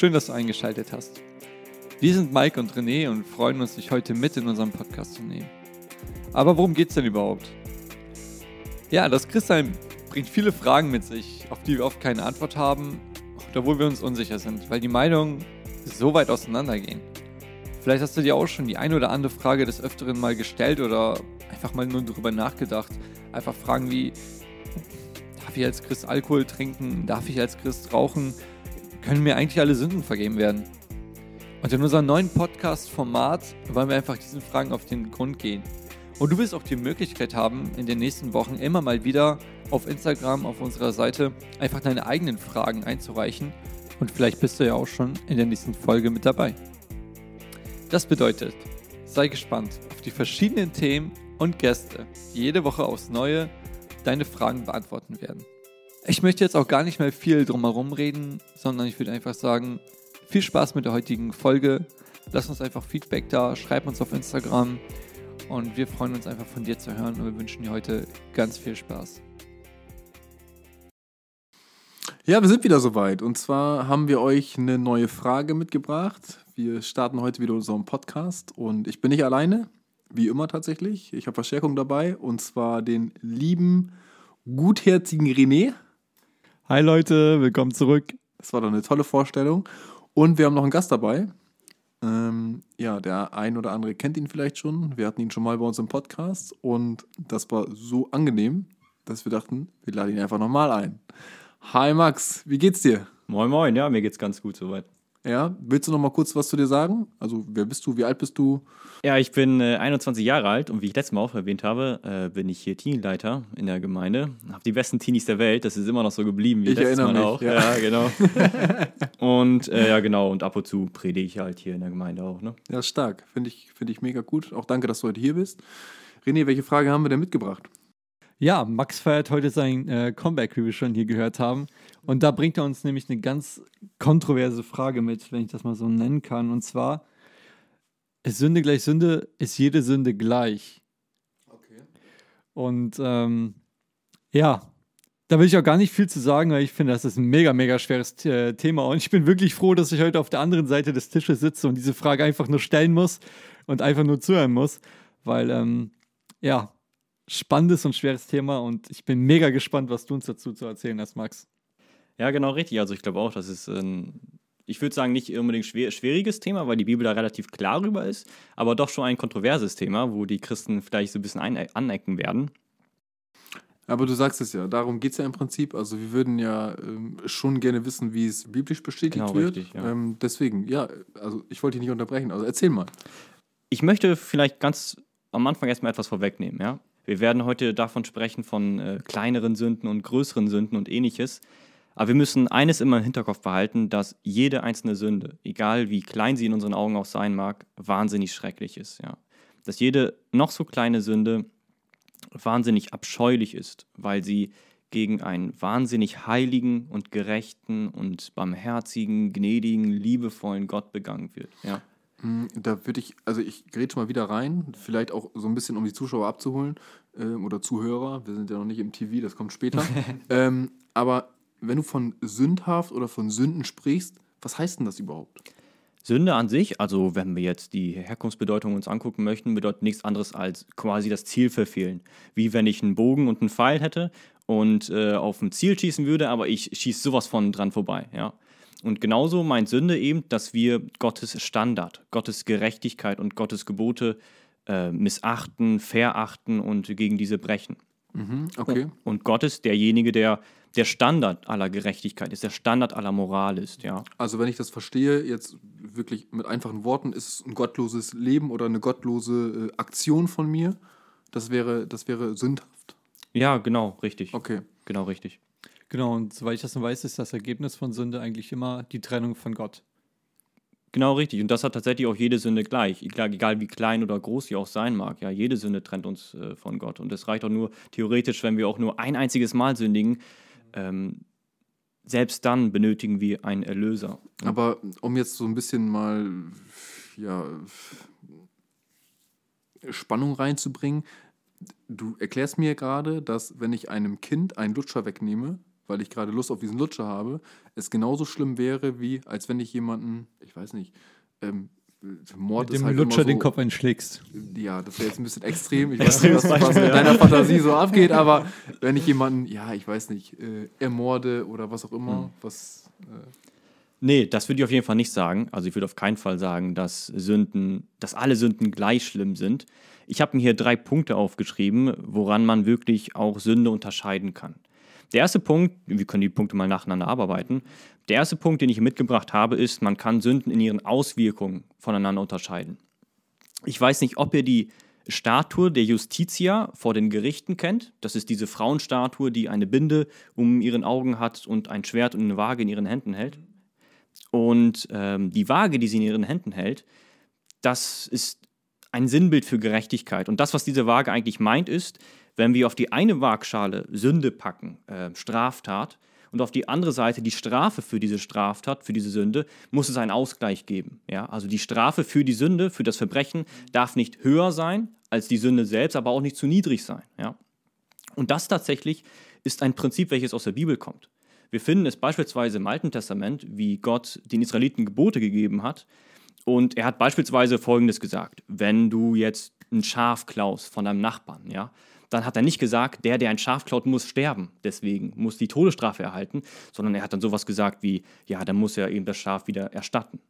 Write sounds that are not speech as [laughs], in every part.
Schön, dass du eingeschaltet hast. Wir sind Mike und René und freuen uns, dich heute mit in unserem Podcast zu nehmen. Aber worum geht es denn überhaupt? Ja, das Christsein bringt viele Fragen mit sich, auf die wir oft keine Antwort haben oder wo wir uns unsicher sind, weil die Meinungen so weit auseinandergehen. Vielleicht hast du dir auch schon die ein oder andere Frage des Öfteren mal gestellt oder einfach mal nur darüber nachgedacht. Einfach Fragen wie, darf ich als Christ Alkohol trinken? Darf ich als Christ rauchen? Können mir eigentlich alle Sünden vergeben werden? Und in unserem neuen Podcast-Format wollen wir einfach diesen Fragen auf den Grund gehen. Und du wirst auch die Möglichkeit haben, in den nächsten Wochen immer mal wieder auf Instagram, auf unserer Seite, einfach deine eigenen Fragen einzureichen. Und vielleicht bist du ja auch schon in der nächsten Folge mit dabei. Das bedeutet, sei gespannt auf die verschiedenen Themen und Gäste, die jede Woche aufs Neue deine Fragen beantworten werden. Ich möchte jetzt auch gar nicht mehr viel drumherum reden, sondern ich würde einfach sagen, viel Spaß mit der heutigen Folge. Lass uns einfach Feedback da, schreib uns auf Instagram und wir freuen uns einfach von dir zu hören und wir wünschen dir heute ganz viel Spaß. Ja, wir sind wieder soweit. Und zwar haben wir euch eine neue Frage mitgebracht. Wir starten heute wieder unseren Podcast und ich bin nicht alleine, wie immer tatsächlich. Ich habe Verstärkung dabei und zwar den lieben, gutherzigen René. Hi Leute, willkommen zurück. Das war doch eine tolle Vorstellung. Und wir haben noch einen Gast dabei. Ähm, ja, der ein oder andere kennt ihn vielleicht schon. Wir hatten ihn schon mal bei uns im Podcast und das war so angenehm, dass wir dachten, wir laden ihn einfach nochmal ein. Hi Max, wie geht's dir? Moin, moin, ja, mir geht's ganz gut soweit. Ja, willst du noch mal kurz was zu dir sagen? Also, wer bist du? Wie alt bist du? Ja, ich bin äh, 21 Jahre alt und wie ich letztes Mal auch erwähnt habe, äh, bin ich hier Teenieleiter in der Gemeinde. Habe die besten Teenies der Welt, das ist immer noch so geblieben wie Ich letztes erinnere Mal mich, auch. ja. genau. [laughs] und äh, ja, genau, und ab und zu predige ich halt hier in der Gemeinde auch, ne? Ja, stark. Finde ich, find ich mega gut. Auch danke, dass du heute hier bist. René, welche Frage haben wir denn mitgebracht? Ja, Max feiert heute sein äh, Comeback, wie wir schon hier gehört haben. Und da bringt er uns nämlich eine ganz kontroverse Frage mit, wenn ich das mal so nennen kann. Und zwar, ist Sünde gleich Sünde? Ist jede Sünde gleich? Okay. Und ähm, ja, da will ich auch gar nicht viel zu sagen, weil ich finde, das ist ein mega, mega schweres äh, Thema. Und ich bin wirklich froh, dass ich heute auf der anderen Seite des Tisches sitze und diese Frage einfach nur stellen muss und einfach nur zuhören muss. Weil, ähm, ja, spannendes und schweres Thema und ich bin mega gespannt, was du uns dazu zu erzählen hast, Max. Ja, genau richtig. Also ich glaube auch, das ist ein, ich würde sagen, nicht unbedingt schwer, schwieriges Thema, weil die Bibel da relativ klar rüber ist, aber doch schon ein kontroverses Thema, wo die Christen vielleicht so ein bisschen ein, anecken werden. Aber du sagst es ja, darum geht es ja im Prinzip. Also wir würden ja ähm, schon gerne wissen, wie es biblisch bestätigt Genau, wird. richtig, ja. ähm, deswegen, ja, also ich wollte dich nicht unterbrechen. Also erzähl mal. Ich möchte vielleicht ganz am Anfang erstmal etwas vorwegnehmen, ja. Wir werden heute davon sprechen, von äh, kleineren Sünden und größeren Sünden und ähnliches. Aber wir müssen eines immer im Hinterkopf behalten, dass jede einzelne Sünde, egal wie klein sie in unseren Augen auch sein mag, wahnsinnig schrecklich ist, ja. Dass jede noch so kleine Sünde wahnsinnig abscheulich ist, weil sie gegen einen wahnsinnig heiligen und gerechten und barmherzigen, gnädigen, liebevollen Gott begangen wird, ja. Mm, Da würde ich, also ich grätsche mal wieder rein, vielleicht auch so ein bisschen, um die Zuschauer abzuholen ähm, oder Zuhörer. Wir sind ja noch nicht im TV, das kommt später. [laughs] ähm, aber wenn du von sündhaft oder von Sünden sprichst, was heißt denn das überhaupt? Sünde an sich, also wenn wir jetzt die Herkunftsbedeutung uns angucken möchten, bedeutet nichts anderes als quasi das Ziel verfehlen. Wie wenn ich einen Bogen und einen Pfeil hätte und äh, auf ein Ziel schießen würde, aber ich schieße sowas von dran vorbei, ja. Und genauso meint Sünde eben, dass wir Gottes Standard, Gottes Gerechtigkeit und Gottes Gebote äh, missachten, verachten und gegen diese brechen. Mhm, okay. Und Gott ist derjenige, der der Standard aller Gerechtigkeit ist, der Standard aller Moral ist, ja. Also wenn ich das verstehe, jetzt wirklich mit einfachen Worten, ist es ein gottloses Leben oder eine gottlose äh, Aktion von mir. Das wäre, das wäre sündhaft. Ja, genau, richtig. Okay. Genau, richtig. Genau, und soweit ich das noch weiß, ist das Ergebnis von Sünde eigentlich immer die Trennung von Gott. Genau richtig. Und das hat tatsächlich auch jede Sünde gleich. Egal, egal wie klein oder groß sie auch sein mag. Ja, jede Sünde trennt uns äh, von Gott. Und es reicht auch nur theoretisch, wenn wir auch nur ein einziges Mal sündigen. Ähm, selbst dann benötigen wir einen Erlöser. Aber um jetzt so ein bisschen mal ja, Spannung reinzubringen, du erklärst mir gerade, dass wenn ich einem Kind einen Lutscher wegnehme, weil ich gerade Lust auf diesen Lutscher habe, es genauso schlimm wäre, wie als wenn ich jemanden, ich weiß nicht, ähm, Mord Mit ist dem halt Lutscher immer so, den Kopf einschlägst. Ja, das wäre jetzt ein bisschen extrem. Ich weiß nicht, was, was in deiner Fantasie so abgeht, aber wenn ich jemanden, ja, ich weiß nicht, äh, ermorde oder was auch immer, Hm. was. Äh, Nee, das würde ich auf jeden Fall nicht sagen. Also ich würde auf keinen Fall sagen, dass Sünden, dass alle Sünden gleich schlimm sind. Ich habe mir hier drei Punkte aufgeschrieben, woran man wirklich auch Sünde unterscheiden kann. Der erste Punkt, wir können die Punkte mal nacheinander abarbeiten. Der erste Punkt, den ich mitgebracht habe, ist, man kann Sünden in ihren Auswirkungen voneinander unterscheiden. Ich weiß nicht, ob ihr die Statue der Justitia vor den Gerichten kennt. Das ist diese Frauenstatue, die eine Binde um ihren Augen hat und ein Schwert und eine Waage in ihren Händen hält. Und ähm, die Waage, die sie in ihren Händen hält, das ist ein Sinnbild für Gerechtigkeit. Und das, was diese Waage eigentlich meint, ist, wenn wir auf die eine Waagschale Sünde packen, äh, Straftat, und auf die andere Seite die Strafe für diese Straftat, für diese Sünde, muss es einen Ausgleich geben. Ja? Also die Strafe für die Sünde, für das Verbrechen darf nicht höher sein als die Sünde selbst, aber auch nicht zu niedrig sein. Ja? Und das tatsächlich ist ein Prinzip, welches aus der Bibel kommt. Wir finden es beispielsweise im Alten Testament, wie Gott den Israeliten Gebote gegeben hat. Und er hat beispielsweise Folgendes gesagt: Wenn du jetzt ein Schaf klaust von deinem Nachbarn, ja, dann hat er nicht gesagt, der, der ein Schaf klaut, muss sterben, deswegen muss die Todesstrafe erhalten, sondern er hat dann sowas gesagt wie: Ja, dann muss er eben das Schaf wieder erstatten.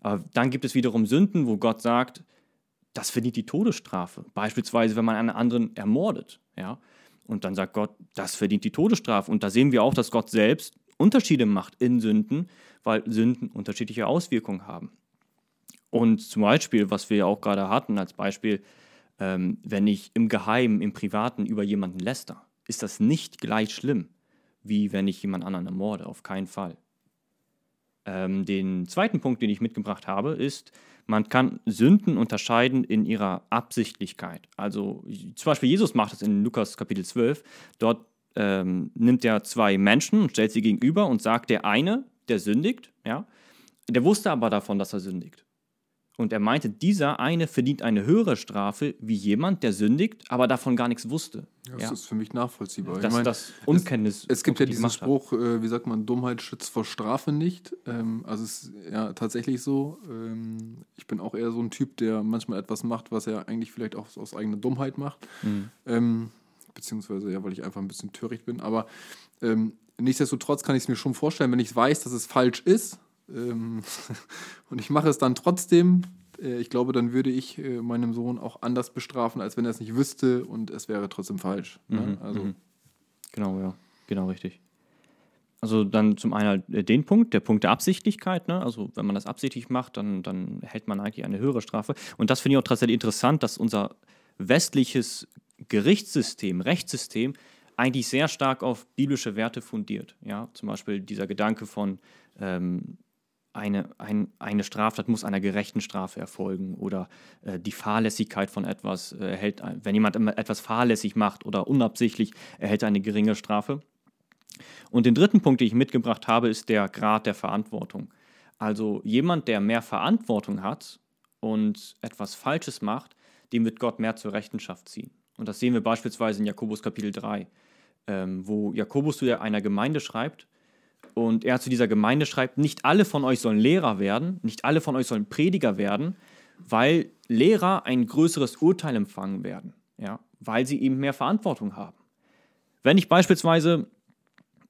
Aber dann gibt es wiederum Sünden, wo Gott sagt, das verdient die Todesstrafe. Beispielsweise, wenn man einen anderen ermordet. Ja? Und dann sagt Gott, das verdient die Todesstrafe. Und da sehen wir auch, dass Gott selbst Unterschiede macht in Sünden, weil Sünden unterschiedliche Auswirkungen haben. Und zum Beispiel, was wir ja auch gerade hatten, als Beispiel, ähm, wenn ich im Geheimen, im Privaten über jemanden läster, ist das nicht gleich schlimm, wie wenn ich jemand anderen ermorde. Auf keinen Fall. Ähm, den zweiten Punkt, den ich mitgebracht habe, ist, man kann Sünden unterscheiden in ihrer Absichtlichkeit. Also zum Beispiel Jesus macht es in Lukas Kapitel 12. Dort ähm, nimmt er zwei Menschen und stellt sie gegenüber und sagt, der eine, der sündigt, ja, der wusste aber davon, dass er sündigt. Und er meinte, dieser eine verdient eine höhere Strafe wie jemand, der sündigt, aber davon gar nichts wusste. das Ja. ist für mich nachvollziehbar. Das, Ich mein, das Unkenntnis. Es gibt ja die diesen. Spruch, äh, wie sagt man, Dummheit schützt vor Strafe nicht. Ähm, also es ist ja tatsächlich so. Ähm, ich bin auch eher so ein Typ, der manchmal etwas macht, was er eigentlich vielleicht auch aus eigener Dummheit macht. Mhm. Ähm, beziehungsweise ja, weil ich einfach ein bisschen töricht bin. Aber ähm, nichtsdestotrotz kann ich es mir schon vorstellen, wenn ich weiß, dass es falsch ist ähm, [laughs] und ich mache es dann trotzdem. äh, Ich glaube, dann würde ich äh, meinem Sohn auch anders bestrafen, als wenn er es nicht wüsste und es wäre trotzdem falsch. Ne? Mhm, Also mhm. Genau, ja. Genau, richtig. Also dann zum einen halt äh, den Punkt, der Punkt der Absichtlichkeit. Ne? Also wenn man das absichtlich macht, dann, dann erhält man eigentlich eine höhere Strafe. Und das finde ich auch tatsächlich interessant, dass unser westliches Gerichtssystem, Rechtssystem eigentlich sehr stark auf biblische Werte fundiert. Ja? Zum Beispiel dieser Gedanke von ähm, eine, ein, eine Straftat muss einer gerechten Strafe erfolgen oder äh, die Fahrlässigkeit von etwas äh, erhält, wenn jemand etwas fahrlässig macht oder unabsichtlich, erhält er eine geringe Strafe. Und den dritten Punkt, den ich mitgebracht habe, ist der Grad der Verantwortung. Also jemand, der mehr Verantwortung hat und etwas Falsches macht, dem wird Gott mehr zur Rechenschaft ziehen. Und das sehen wir beispielsweise in Jakobus Kapitel 3, ähm, wo Jakobus zu einer Gemeinde schreibt, und er zu dieser Gemeinde schreibt, nicht alle von euch sollen Lehrer werden, nicht alle von euch sollen Prediger werden, weil Lehrer ein größeres Urteil empfangen werden, ja, weil sie eben mehr Verantwortung haben. Wenn ich beispielsweise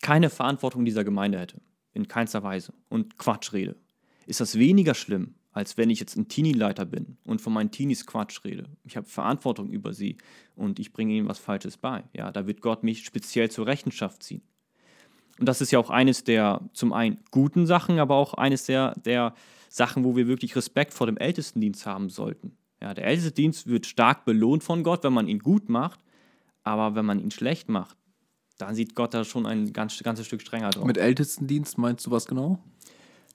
keine Verantwortung dieser Gemeinde hätte, in keinster Weise, und Quatsch rede, ist das weniger schlimm, als wenn ich jetzt ein Teenie-Leiter bin und von meinen Teenies Quatsch rede. Ich habe Verantwortung über sie und ich bringe ihnen was Falsches bei. Ja, da wird Gott mich speziell zur Rechenschaft ziehen. Und das ist ja auch eines der zum einen guten Sachen, aber auch eines der, der Sachen, wo wir wirklich Respekt vor dem Ältestendienst haben sollten. Ja, der Ältestendienst wird stark belohnt von Gott, wenn man ihn gut macht, aber wenn man ihn schlecht macht, dann sieht Gott da schon ein ganz, ganzes Stück strenger drauf. Mit Ältestendienst meinst du was genau?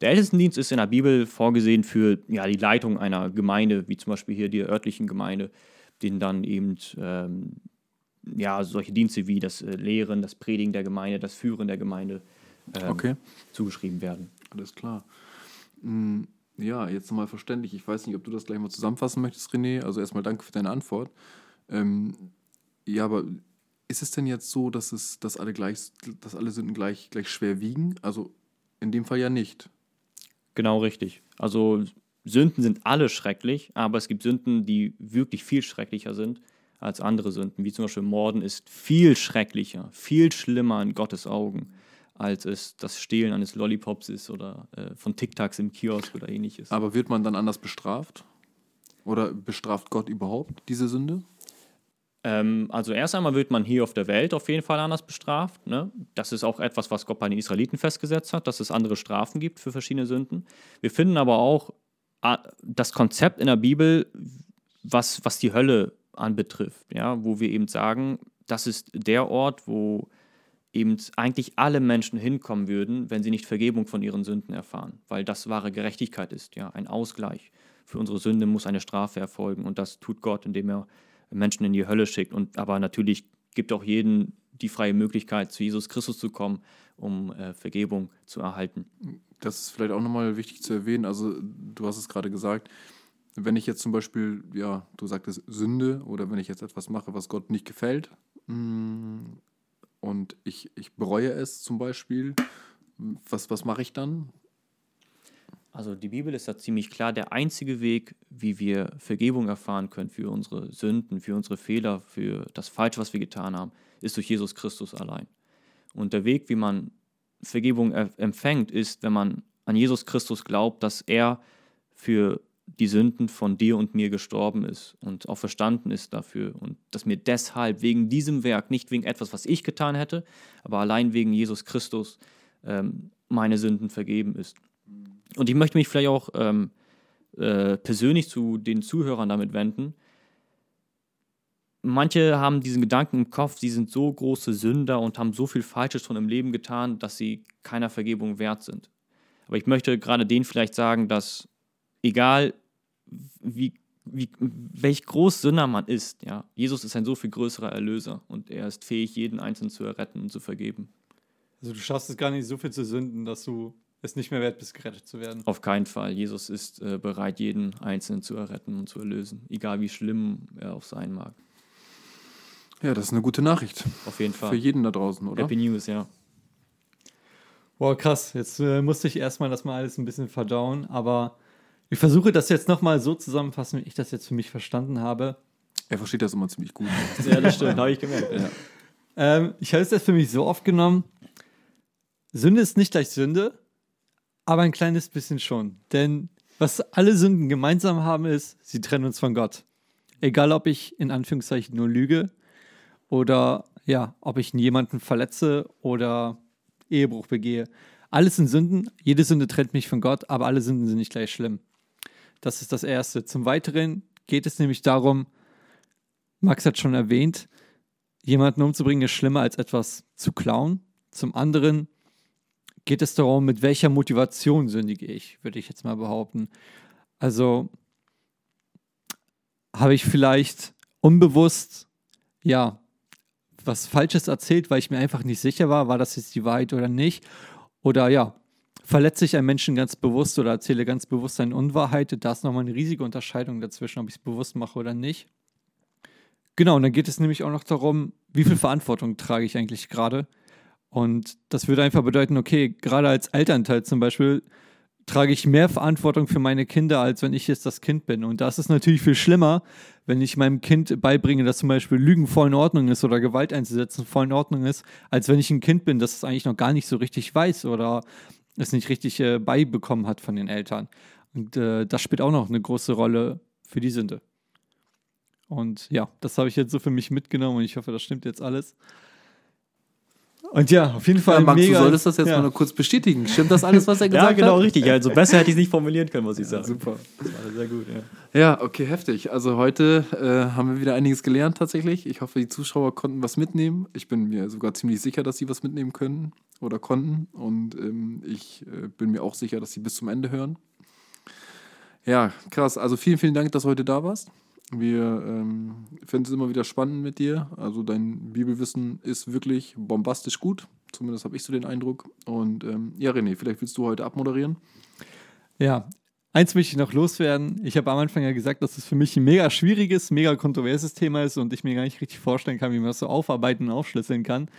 Der Ältestendienst ist in der Bibel vorgesehen für ja, die Leitung einer Gemeinde, wie zum Beispiel hier die örtlichen Gemeinde, denen dann eben ähm, ja, solche Dienste wie das äh, Lehren, das Predigen der Gemeinde, das Führen der Gemeinde ähm, Okay, zugeschrieben werden. alles klar. Mm, Ja, jetzt nochmal verständlich. Ich weiß nicht, ob du das gleich mal zusammenfassen möchtest, René. Also erstmal danke für deine Antwort. Ähm, ja, aber ist es denn jetzt so, dass es, dass alle gleich, dass alle Sünden gleich, gleich schwer wiegen? Also in dem Fall ja nicht. Genau richtig. Also Sünden sind alle schrecklich, aber es gibt Sünden, die wirklich viel schrecklicher sind als andere Sünden, wie zum Beispiel Morden ist viel schrecklicher, viel schlimmer in Gottes Augen, als es das Stehlen eines Lollipops ist oder äh, von Tic-Tacs im Kiosk oder ähnliches. Aber wird man dann anders bestraft? Oder bestraft Gott überhaupt diese Sünde? Ähm, also erst einmal wird man hier auf der Welt auf jeden Fall anders bestraft. Ne? Das ist auch etwas, was Gott bei den Israeliten festgesetzt hat, dass es andere Strafen gibt für verschiedene Sünden. Wir finden aber auch äh, das Konzept in der Bibel, was, was die Hölle anbetrifft, ja? wo wir eben sagen, das ist der Ort, wo eben eigentlich alle Menschen hinkommen würden, wenn sie nicht Vergebung von ihren Sünden erfahren, weil das wahre Gerechtigkeit ist, ja, ein Ausgleich. Für unsere Sünde muss eine Strafe erfolgen und das tut Gott, indem er Menschen in die Hölle schickt. Und aber natürlich gibt auch jeden die freie Möglichkeit, zu Jesus Christus zu kommen, um äh, Vergebung zu erhalten. Das ist vielleicht auch nochmal wichtig zu erwähnen. Also, du hast es gerade gesagt, wenn ich jetzt zum Beispiel, ja, du sagtest Sünde oder wenn ich jetzt etwas mache, was Gott nicht gefällt mm, und ich, ich bereue es zum Beispiel, was, was mache ich dann? Also die Bibel ist da ziemlich klar, der einzige Weg, wie wir Vergebung erfahren können für unsere Sünden, für unsere Fehler, für das Falsche, was wir getan haben, ist durch Jesus Christus allein. Und der Weg, wie man Vergebung empfängt, ist, wenn man an Jesus Christus glaubt, dass er für die Sünden von dir und mir gestorben ist und auch verstanden ist dafür und dass mir deshalb wegen diesem Werk, nicht wegen etwas, was ich getan hätte, aber allein wegen Jesus Christus ähm, meine Sünden vergeben ist. Und ich möchte mich vielleicht auch ähm, äh, persönlich zu den Zuhörern damit wenden. Manche haben diesen Gedanken im Kopf, sie sind so große Sünder und haben so viel Falsches schon im Leben getan, dass sie keiner Vergebung wert sind. Aber ich möchte gerade denen vielleicht sagen, dass egal wie, wie, welch groß Sünder man ist, ja, Jesus ist ein so viel größerer Erlöser und er ist fähig, jeden Einzelnen zu erretten und zu vergeben. Also du schaffst es gar nicht so viel zu sünden, dass du es nicht mehr wert bist, gerettet zu werden. Auf keinen Fall. Jesus ist äh, bereit, jeden Einzelnen zu erretten und zu erlösen, egal wie schlimm er auch sein mag. Ja, das ist eine gute Nachricht. Auf jeden Fall. Für jeden da draußen, oder? Happy News, ja. Boah, krass. Jetzt äh, musste ich erstmal das mal alles ein bisschen verdauen, aber ich versuche das jetzt nochmal so zusammenfassen, wie ich das jetzt für mich verstanden habe. Er versteht das immer ziemlich gut. [laughs] ja, das stimmt, habe ich gemerkt. Ja. Ähm, ich habe es jetzt für mich so aufgenommen: Sünde ist nicht gleich Sünde, aber ein kleines bisschen schon. Denn was alle Sünden gemeinsam haben, ist, sie trennen uns von Gott. Egal, ob ich in Anführungszeichen nur lüge oder ja, ob ich jemanden verletze oder Ehebruch begehe. Alles sind Sünden, jede Sünde trennt mich von Gott, aber alle Sünden sind nicht gleich schlimm. Das ist das Erste. Zum Weiteren geht es nämlich darum, Max hat schon erwähnt, jemanden umzubringen ist schlimmer als etwas zu klauen. Zum anderen geht es darum, mit welcher Motivation sündige ich, würde ich jetzt mal behaupten. Also habe ich vielleicht unbewusst, ja, was Falsches erzählt, weil ich mir einfach nicht sicher war, war das jetzt die Wahrheit oder nicht. Oder ja, verletze ich einen Menschen ganz bewusst oder erzähle ganz bewusst eine Unwahrheit. Da ist nochmal eine riesige Unterscheidung dazwischen, ob ich es bewusst mache oder nicht. Genau, und dann geht es nämlich auch noch darum, wie viel [clears throat] Verantwortung trage ich eigentlich gerade und das würde einfach bedeuten, okay, gerade als Elternteil zum Beispiel trage ich mehr Verantwortung für meine Kinder, als wenn ich jetzt das Kind bin. Und das ist natürlich viel schlimmer, wenn ich meinem Kind beibringe, dass zum Beispiel Lügen voll in Ordnung ist oder Gewalt einzusetzen voll in Ordnung ist, als wenn ich ein Kind bin, das es eigentlich noch gar nicht so richtig weiß oder es nicht richtig äh, beibekommen hat von den Eltern. Und äh, das spielt auch noch eine große Rolle für die Sünde. Und ja, das habe ich jetzt so für mich mitgenommen und ich hoffe, das stimmt jetzt alles. Und ja, auf jeden Fall. Ja, Max, mega, du solltest das jetzt ja. mal noch kurz bestätigen. Stimmt das alles, was er [laughs] gesagt hat? Ja, genau, hat? richtig. Also besser hätte ich es nicht formulieren können, muss ich sagen. Super. Das war sehr gut, ja. Ja, okay, heftig. Also heute äh, haben wir wieder einiges gelernt tatsächlich. Ich hoffe, die Zuschauer konnten was mitnehmen. Ich bin mir sogar ziemlich sicher, dass sie was mitnehmen können oder konnten. Und ähm, ich äh, bin mir auch sicher, dass sie bis zum Ende hören. Ja, krass. Also vielen, vielen Dank, dass du heute da warst. Wir ähm, finden es immer wieder spannend mit dir. Also dein Bibelwissen ist wirklich bombastisch gut. Zumindest habe ich so den Eindruck. Und ähm, ja, René, vielleicht willst du heute abmoderieren. Ja, Eins möchte ich noch loswerden. Ich habe am Anfang ja gesagt, dass es für mich ein mega schwieriges, mega kontroverses Thema ist und ich mir gar nicht richtig vorstellen kann, wie man das so aufarbeiten und aufschlüsseln kann.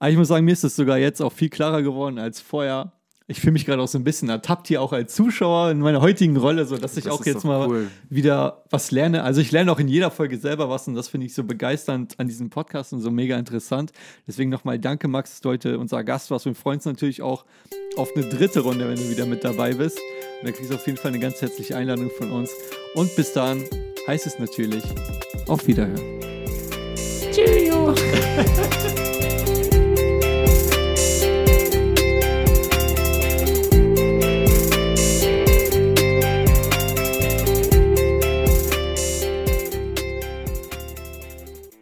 Aber ich muss sagen, mir ist es sogar jetzt auch viel klarer geworden als vorher. Ich fühle mich gerade auch so ein bisschen ertappt hier auch als Zuschauer in meiner heutigen Rolle, so dass ich Das auch jetzt mal cool. wieder was lerne. Also ich lerne auch in jeder Folge selber was und das finde ich so begeisternd an diesem Podcast und so mega interessant. Deswegen nochmal danke, Max, dass du heute unser Gast warst. Wir freuen uns natürlich auch auf eine dritte Runde, wenn du wieder mit dabei bist. Und da kriegst du auf jeden Fall eine ganz herzliche Einladung von uns. Und bis dahin heißt es natürlich auf Wiederhören. Tschüss. [laughs]